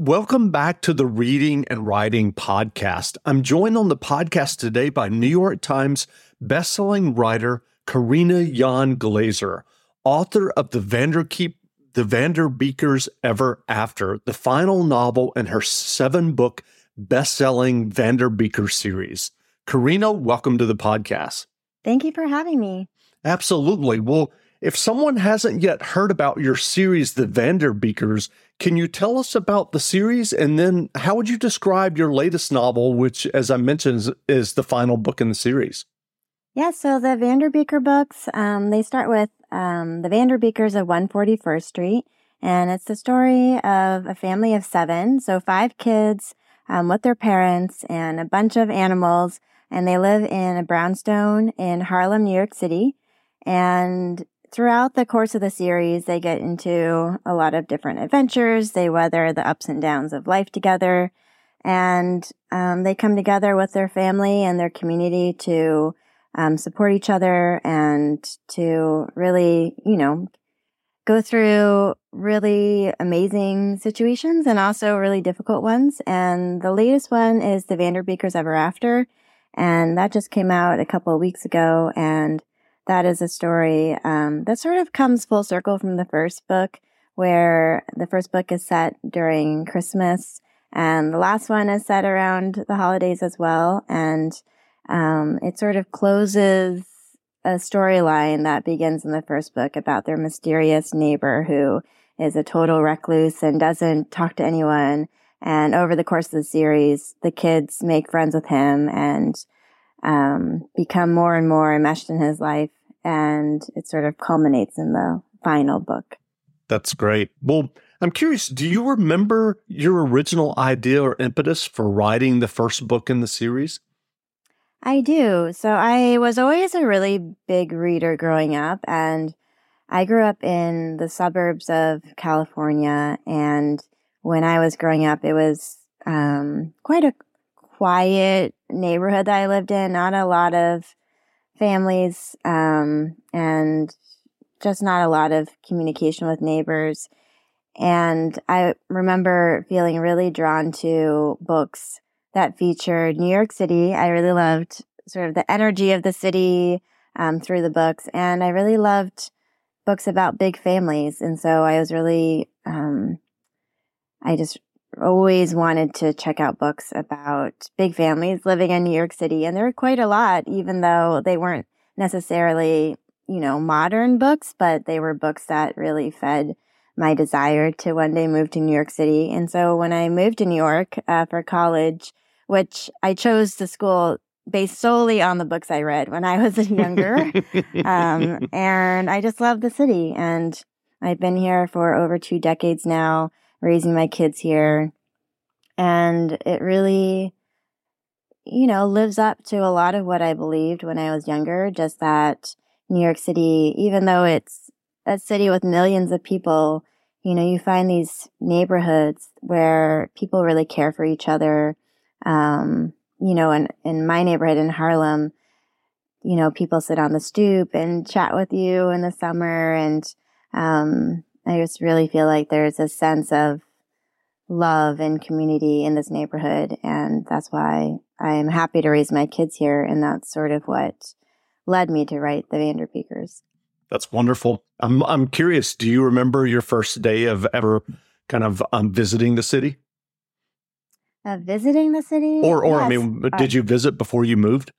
Welcome back to the Reading and Writing Podcast. I'm joined on the podcast today by New York Times bestselling writer Karina Yan Glaser, author of the Vanderkeep the Vanderbeekers Ever After, the final novel in her seven book best-selling Vanderbeeker series. Karina, welcome to the podcast. Thank you for having me. Absolutely. Well, if someone hasn't yet heard about your series, The Vanderbeekers, can you tell us about the series? And then how would you describe your latest novel, which, as I mentioned, is, is the final book in the series? Yeah, so the Vanderbeeker books, um, they start with um, The Vanderbeekers of 141st Street. And it's the story of a family of seven, so five kids um, with their parents and a bunch of animals. And they live in a brownstone in Harlem, New York City. And throughout the course of the series, they get into a lot of different adventures. They weather the ups and downs of life together. And um, they come together with their family and their community to um, support each other and to really, you know, go through really amazing situations and also really difficult ones. And the latest one is The Vanderbeekers Ever After. And that just came out a couple of weeks ago. And that is a story um, that sort of comes full circle from the first book, where the first book is set during Christmas, and the last one is set around the holidays as well. And um, it sort of closes a storyline that begins in the first book about their mysterious neighbor who is a total recluse and doesn't talk to anyone. And over the course of the series, the kids make friends with him and um, become more and more enmeshed in his life and it sort of culminates in the final book. That's great. Well, I'm curious, do you remember your original idea or impetus for writing the first book in the series? I do. So I was always a really big reader growing up and I grew up in the suburbs of California and when I was growing up it was um, quite a quiet neighborhood that I lived in, not a lot of families um, and just not a lot of communication with neighbors. And I remember feeling really drawn to books that featured New York City. I really loved sort of the energy of the city um, through the books. And I really loved books about big families. And so I was really, um, I just always wanted to check out books about big families living in New York City. And there were quite a lot, even though they weren't necessarily, you know, modern books, but they were books that really fed my desire to one day move to New York City. And so when I moved to New York uh, for college, which I chose the school based solely on the books I read when I was younger. um, and I just love the city. And I've been here for over two decades now raising my kids here. And it really, you know, lives up to a lot of what I believed when I was younger. Just that New York City, even though it's a city with millions of people, you know, you find these neighborhoods where people really care for each other. Um, you know, in, in my neighborhood in Harlem, you know, people sit on the stoop and chat with you in the summer. And, um, I just really feel like there's a sense of love and community in this neighborhood. And that's why I'm happy to raise my kids here. And that's sort of what led me to write The Vanderbeekers. That's wonderful. I'm, I'm curious, do you remember your first day of ever kind of um, visiting the city? Uh, visiting the city? Or, or yes. I mean, uh, did you visit before you moved?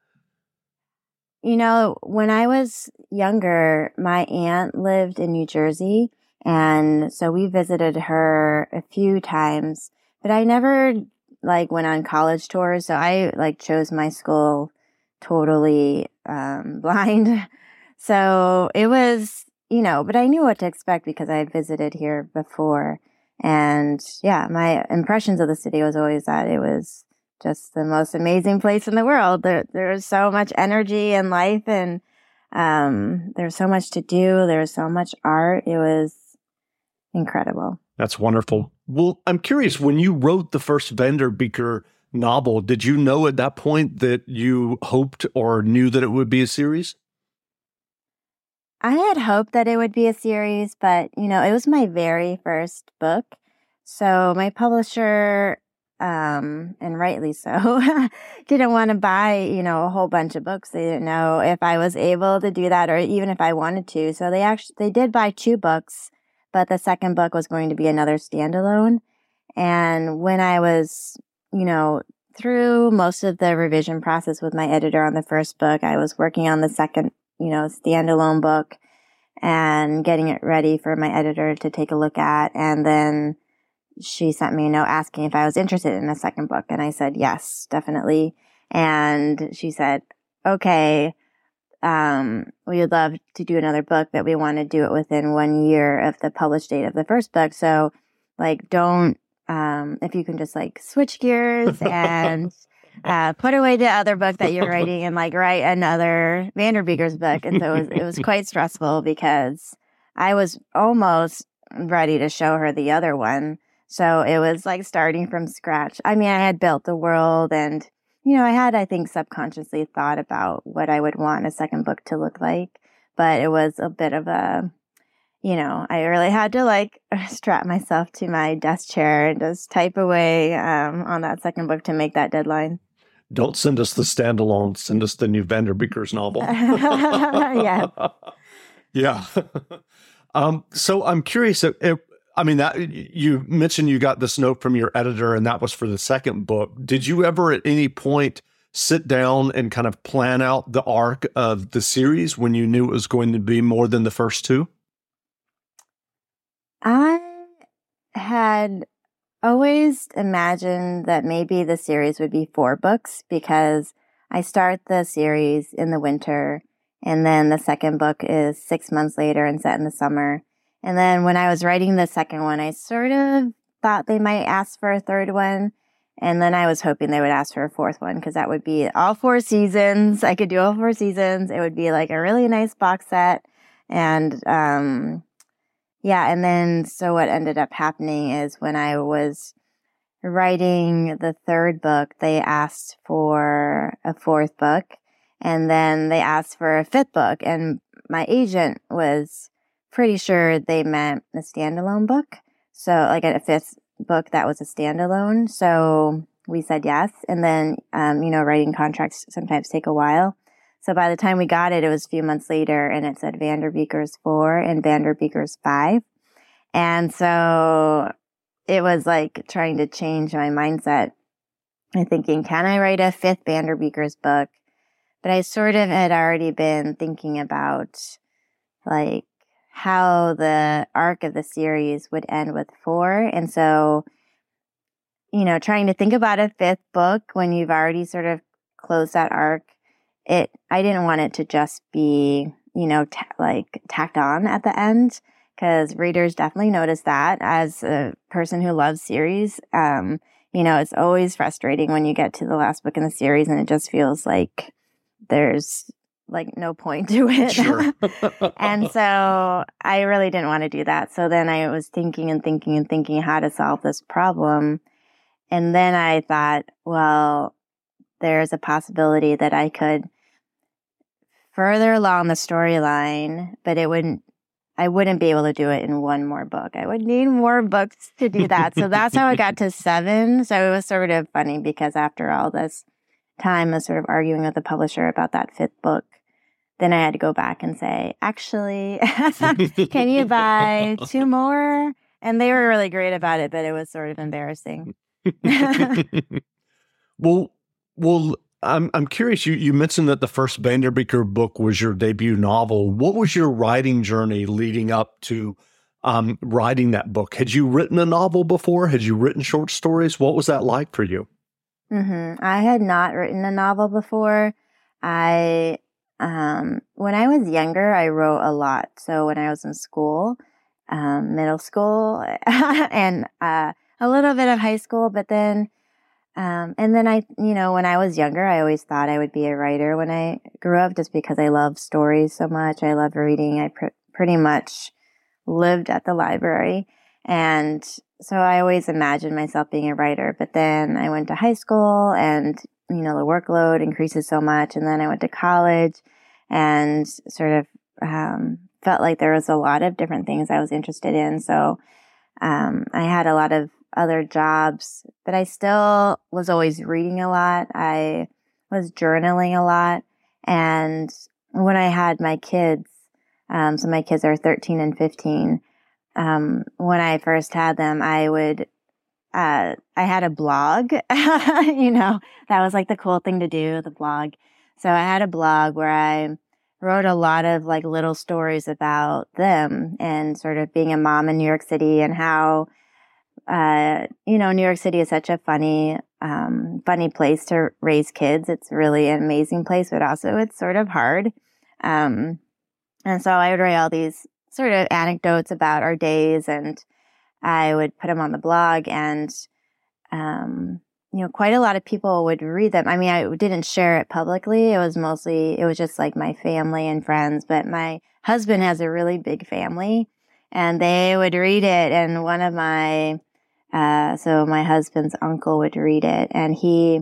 You know, when I was younger, my aunt lived in New Jersey and so we visited her a few times, but I never like went on college tours. So I like chose my school totally um, blind. So it was, you know, but I knew what to expect because I had visited here before. And yeah, my impressions of the city was always that it was just the most amazing place in the world. There, there was so much energy and life and, um, there's so much to do. There was so much art. It was incredible. That's wonderful. Well, I'm curious when you wrote the first Vanderbeeker novel, did you know at that point that you hoped or knew that it would be a series? I had hoped that it would be a series, but you know, it was my very first book. So my publisher, um, and rightly so, didn't want to buy, you know, a whole bunch of books. They didn't know if I was able to do that or even if I wanted to. So they actually, they did buy two books, but the second book was going to be another standalone. And when I was, you know, through most of the revision process with my editor on the first book, I was working on the second, you know, standalone book and getting it ready for my editor to take a look at. And then she sent me a note asking if I was interested in a second book. And I said, yes, definitely. And she said, okay, um, we would love to do another book, but we want to do it within one year of the published date of the first book. So like, don't, um, if you can just like switch gears and, uh, put away the other book that you're writing and like write another Vanderbeekers book. And so it was, it was quite stressful because I was almost ready to show her the other one. So it was like starting from scratch. I mean, I had built the world and, you know, I had, I think, subconsciously thought about what I would want a second book to look like, but it was a bit of a, you know, I really had to like strap myself to my desk chair and just type away um, on that second book to make that deadline. Don't send us the standalone. Send us the new Vanderbeekers novel. yeah. yeah. um, so I'm curious. If, I mean, that you mentioned you got this note from your editor, and that was for the second book. Did you ever, at any point, sit down and kind of plan out the arc of the series when you knew it was going to be more than the first two? I had always imagined that maybe the series would be four books because I start the series in the winter and then the second book is six months later and set in the summer. And then when I was writing the second one, I sort of thought they might ask for a third one. And then I was hoping they would ask for a fourth one because that would be all four seasons. I could do all four seasons. It would be like a really nice box set. And, um, yeah. And then, so what ended up happening is when I was writing the third book, they asked for a fourth book and then they asked for a fifth book. And my agent was pretty sure they meant a standalone book. So like a fifth book that was a standalone. So we said yes. And then, um, you know, writing contracts sometimes take a while. So by the time we got it, it was a few months later and it said Vanderbeekers 4 and Vanderbeekers 5. And so it was like trying to change my mindset and thinking, can I write a fifth Vanderbeekers book? But I sort of had already been thinking about like how the arc of the series would end with four. And so, you know, trying to think about a fifth book when you've already sort of closed that arc it I didn't want it to just be you know t- like tacked on at the end because readers definitely notice that as a person who loves series um you know it's always frustrating when you get to the last book in the series and it just feels like there's like no point to it Sure. and so I really didn't want to do that so then I was thinking and thinking and thinking how to solve this problem and then I thought well there's a possibility that I could further along the storyline, but it wouldn't, I wouldn't be able to do it in one more book. I would need more books to do that. so that's how I got to seven. So it was sort of funny because after all this time of sort of arguing with the publisher about that fifth book, then I had to go back and say, actually, can you buy two more? And they were really great about it, but it was sort of embarrassing. well, well, I'm I'm curious. You you mentioned that the first Vanderbeeker book was your debut novel. What was your writing journey leading up to um, writing that book? Had you written a novel before? Had you written short stories? What was that like for you? Mm-hmm. I had not written a novel before. I um, when I was younger, I wrote a lot. So when I was in school, um, middle school, and uh, a little bit of high school, but then um, and then I, you know, when I was younger, I always thought I would be a writer when I grew up just because I love stories so much. I love reading. I pr- pretty much lived at the library. And so I always imagined myself being a writer. But then I went to high school and, you know, the workload increases so much. And then I went to college and sort of um, felt like there was a lot of different things I was interested in. So um, I had a lot of other jobs, but I still was always reading a lot. I was journaling a lot. And when I had my kids, um, so my kids are 13 and 15, um, when I first had them, I would, uh, I had a blog, you know, that was like the cool thing to do, the blog. So I had a blog where I wrote a lot of like little stories about them and sort of being a mom in New York City and how, uh, you know, New York City is such a funny, um, funny place to raise kids. It's really an amazing place, but also it's sort of hard. Um, and so I would write all these sort of anecdotes about our days and I would put them on the blog and, um, you know, quite a lot of people would read them. I mean, I didn't share it publicly. It was mostly, it was just like my family and friends, but my husband has a really big family and they would read it. And one of my, uh, so my husband's uncle would read it and he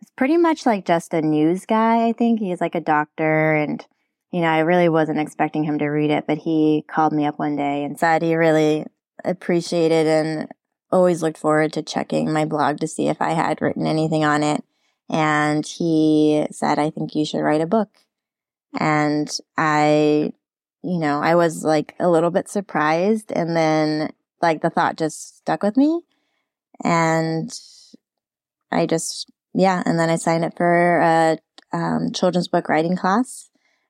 was pretty much like just a news guy. I think he's like a doctor and, you know, I really wasn't expecting him to read it, but he called me up one day and said he really appreciated and always looked forward to checking my blog to see if I had written anything on it. And he said, I think you should write a book. And I, you know, I was like a little bit surprised. And then like the thought just stuck with me. And I just, yeah. And then I signed up for a um, children's book writing class.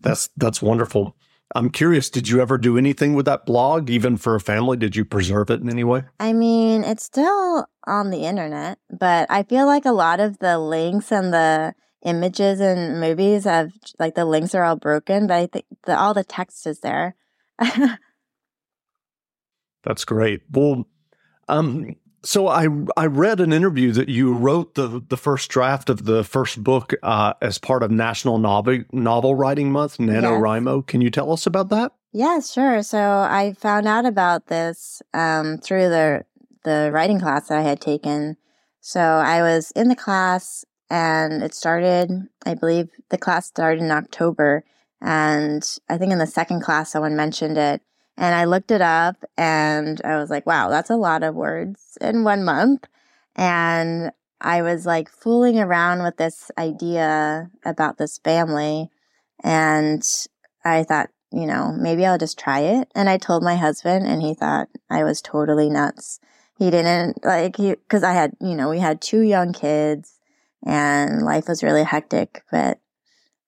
That's that's wonderful. I'm curious, did you ever do anything with that blog, even for a family? Did you preserve it in any way? I mean, it's still on the internet, but I feel like a lot of the links and the images and movies have like the links are all broken, but I think the, all the text is there. That's great. Well, um, so I I read an interview that you wrote the the first draft of the first book uh, as part of National Novel Novel Writing Month, NaNoWriMo. Yes. Can you tell us about that? Yeah, sure. So I found out about this um, through the the writing class that I had taken. So I was in the class, and it started. I believe the class started in October, and I think in the second class someone mentioned it and I looked it up and I was like, wow, that's a lot of words in one month. And I was like fooling around with this idea about this family. And I thought, you know, maybe I'll just try it. And I told my husband, and he thought I was totally nuts. He didn't like, he, because I had, you know, we had two young kids and life was really hectic, but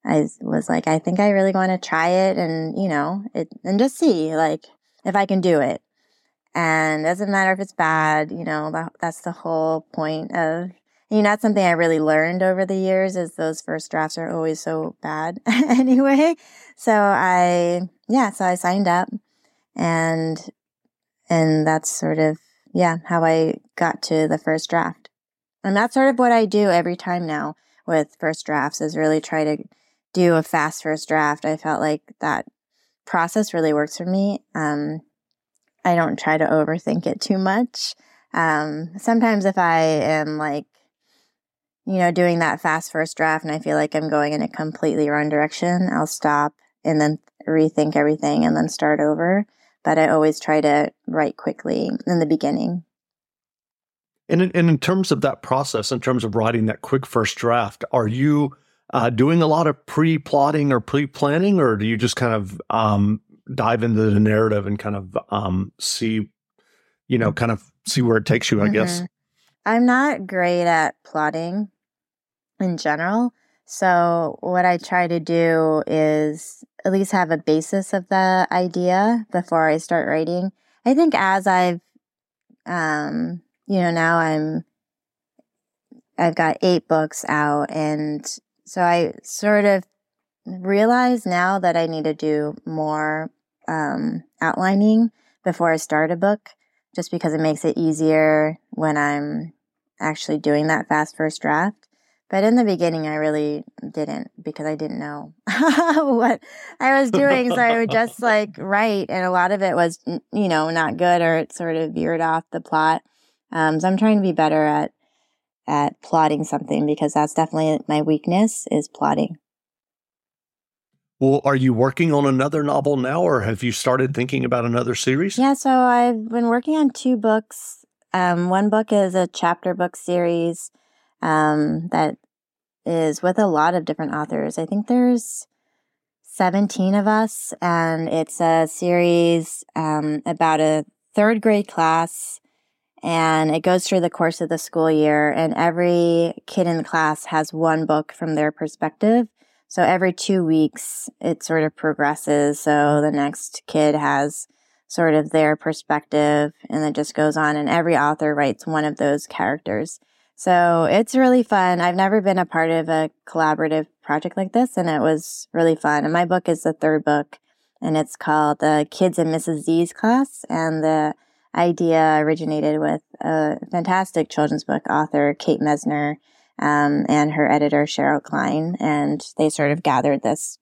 I was like, I think I really want to try it and, you know, it, and just see, like, if I can do it. And it doesn't matter if it's bad, you know, that, that's the whole point of, you know, that's something I really learned over the years is those first drafts are always so bad anyway. So I, yeah, so I signed up and, and that's sort of, yeah, how I got to the first draft. And that's sort of what I do every time now with first drafts is really try to do a fast first draft. I felt like that process really works for me. Um, I don't try to overthink it too much. Um, sometimes if I am like, you know, doing that fast first draft and I feel like I'm going in a completely wrong direction, I'll stop and then rethink everything and then start over. But I always try to write quickly in the beginning. And in, and in terms of that process, in terms of writing that quick first draft, are you uh, doing a lot of pre-plotting or pre-planning, or do you just kind of um, dive into the narrative and kind of um, see, you know, kind of see where it takes you, I mm-hmm. guess. I'm not great at plotting in general. So, what I try to do is at least have a basis of the idea before I start writing. I think as I've, um, you know, now I'm, I've got eight books out. And so I sort of realize now that I need to do more um, outlining before I start a book, just because it makes it easier when I'm actually doing that fast first draft. But in the beginning, I really didn't because I didn't know what I was doing. so I would just like write, and a lot of it was, you know, not good or it sort of veered off the plot. Um, so I'm trying to be better at at plotting something because that's definitely my weakness is plotting. Well, are you working on another novel now, or have you started thinking about another series? Yeah, so I've been working on two books. Um, one book is a chapter book series um, that is with a lot of different authors. I think there's 17 of us, and it's a series um, about a third grade class, and it goes through the course of the school year. And every kid in the class has one book from their perspective. So every two weeks, it sort of progresses. So the next kid has sort of their perspective and it just goes on. And every author writes one of those characters. So it's really fun. I've never been a part of a collaborative project like this, and it was really fun. And my book is the third book, and it's called The Kids in Mrs. Z's Class. And the idea originated with a fantastic children's book author, Kate Messner um, and her editor Cheryl Klein, and they sort of gathered this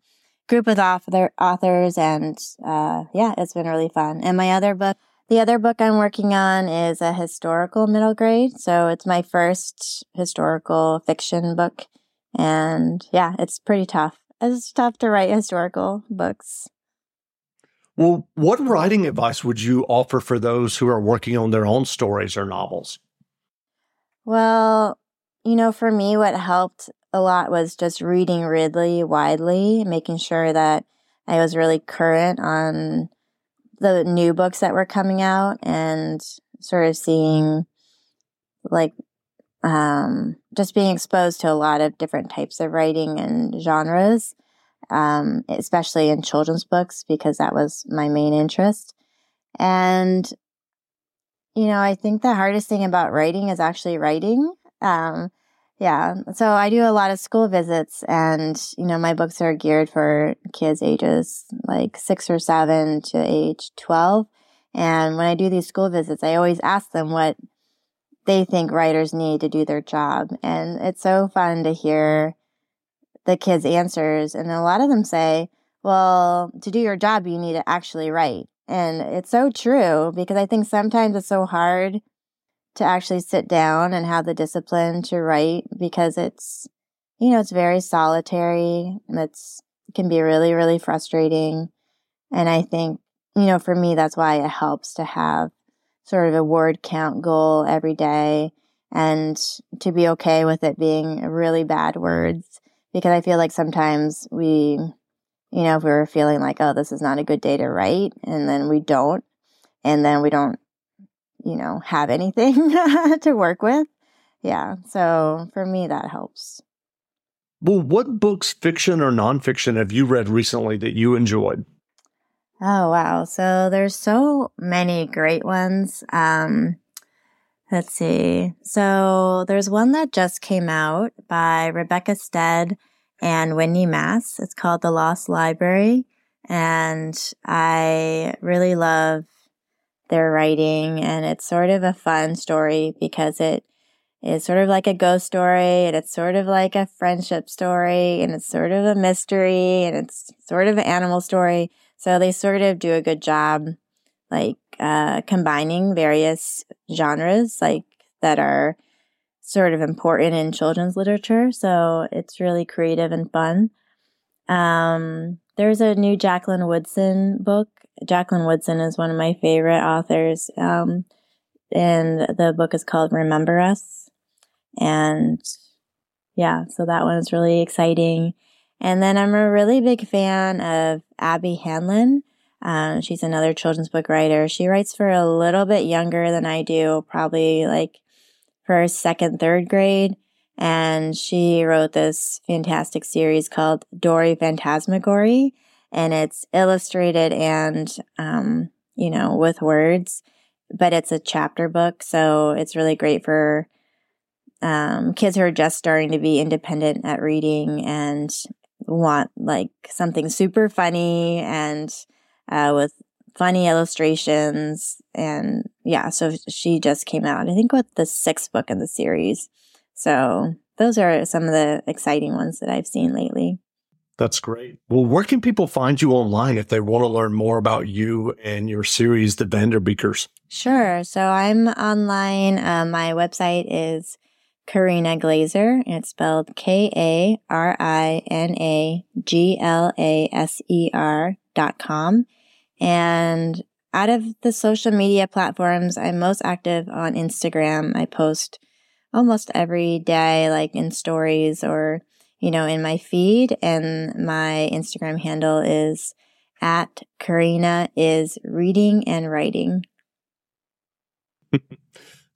group of author authors, and uh, yeah, it's been really fun. And my other book, the other book I'm working on, is a historical middle grade, so it's my first historical fiction book, and yeah, it's pretty tough. It's tough to write historical books. Well, what writing advice would you offer for those who are working on their own stories or novels? Well, you know, for me, what helped a lot was just reading really widely, making sure that I was really current on the new books that were coming out and sort of seeing like um, just being exposed to a lot of different types of writing and genres, um, especially in children's books, because that was my main interest. And, you know, I think the hardest thing about writing is actually writing. Um, yeah. So I do a lot of school visits and, you know, my books are geared for kids ages like six or seven to age 12. And when I do these school visits, I always ask them what they think writers need to do their job. And it's so fun to hear the kids' answers. And a lot of them say, well, to do your job, you need to actually write. And it's so true because I think sometimes it's so hard to actually sit down and have the discipline to write because it's you know it's very solitary and it's it can be really really frustrating and i think you know for me that's why it helps to have sort of a word count goal every day and to be okay with it being really bad words because i feel like sometimes we you know if we were feeling like oh this is not a good day to write and then we don't and then we don't you know, have anything to work with. Yeah. So for me, that helps. Well, what books, fiction or nonfiction, have you read recently that you enjoyed? Oh, wow. So there's so many great ones. Um, let's see. So there's one that just came out by Rebecca Stead and Wendy Mass. It's called The Lost Library. And I really love their writing. And it's sort of a fun story because it is sort of like a ghost story and it's sort of like a friendship story and it's sort of a mystery and it's sort of an animal story. So they sort of do a good job, like, uh, combining various genres, like, that are sort of important in children's literature. So it's really creative and fun. Um, there's a new Jacqueline Woodson book. Jacqueline Woodson is one of my favorite authors. Um, and the book is called Remember Us. And yeah, so that one is really exciting. And then I'm a really big fan of Abby Hanlon. Um, she's another children's book writer. She writes for a little bit younger than I do, probably like first, second, third grade. And she wrote this fantastic series called Dory Fantasmagory. And it's illustrated and, um, you know, with words, but it's a chapter book. So it's really great for um, kids who are just starting to be independent at reading and want like something super funny and uh, with funny illustrations. And yeah, so she just came out, I think, with the sixth book in the series. So those are some of the exciting ones that I've seen lately. That's great. Well, where can people find you online if they want to learn more about you and your series, The Vanderbeekers? Sure. So I'm online. Uh, my website is Karina Glaser. It's spelled K A R I N A G L A S E R dot com. And out of the social media platforms, I'm most active on Instagram. I post almost every day, like in stories or, you know, in my feed. And my Instagram handle is at Karina is reading and writing.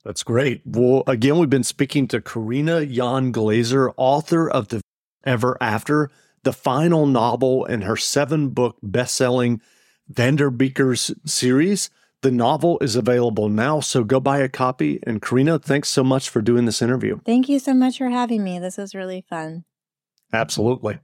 That's great. Well, again, we've been speaking to Karina Yan Glaser, author of The Ever After, the final novel in her seven book best selling Vanderbeekers series. The novel is available now, so go buy a copy. And Karina, thanks so much for doing this interview. Thank you so much for having me. This was really fun. Absolutely.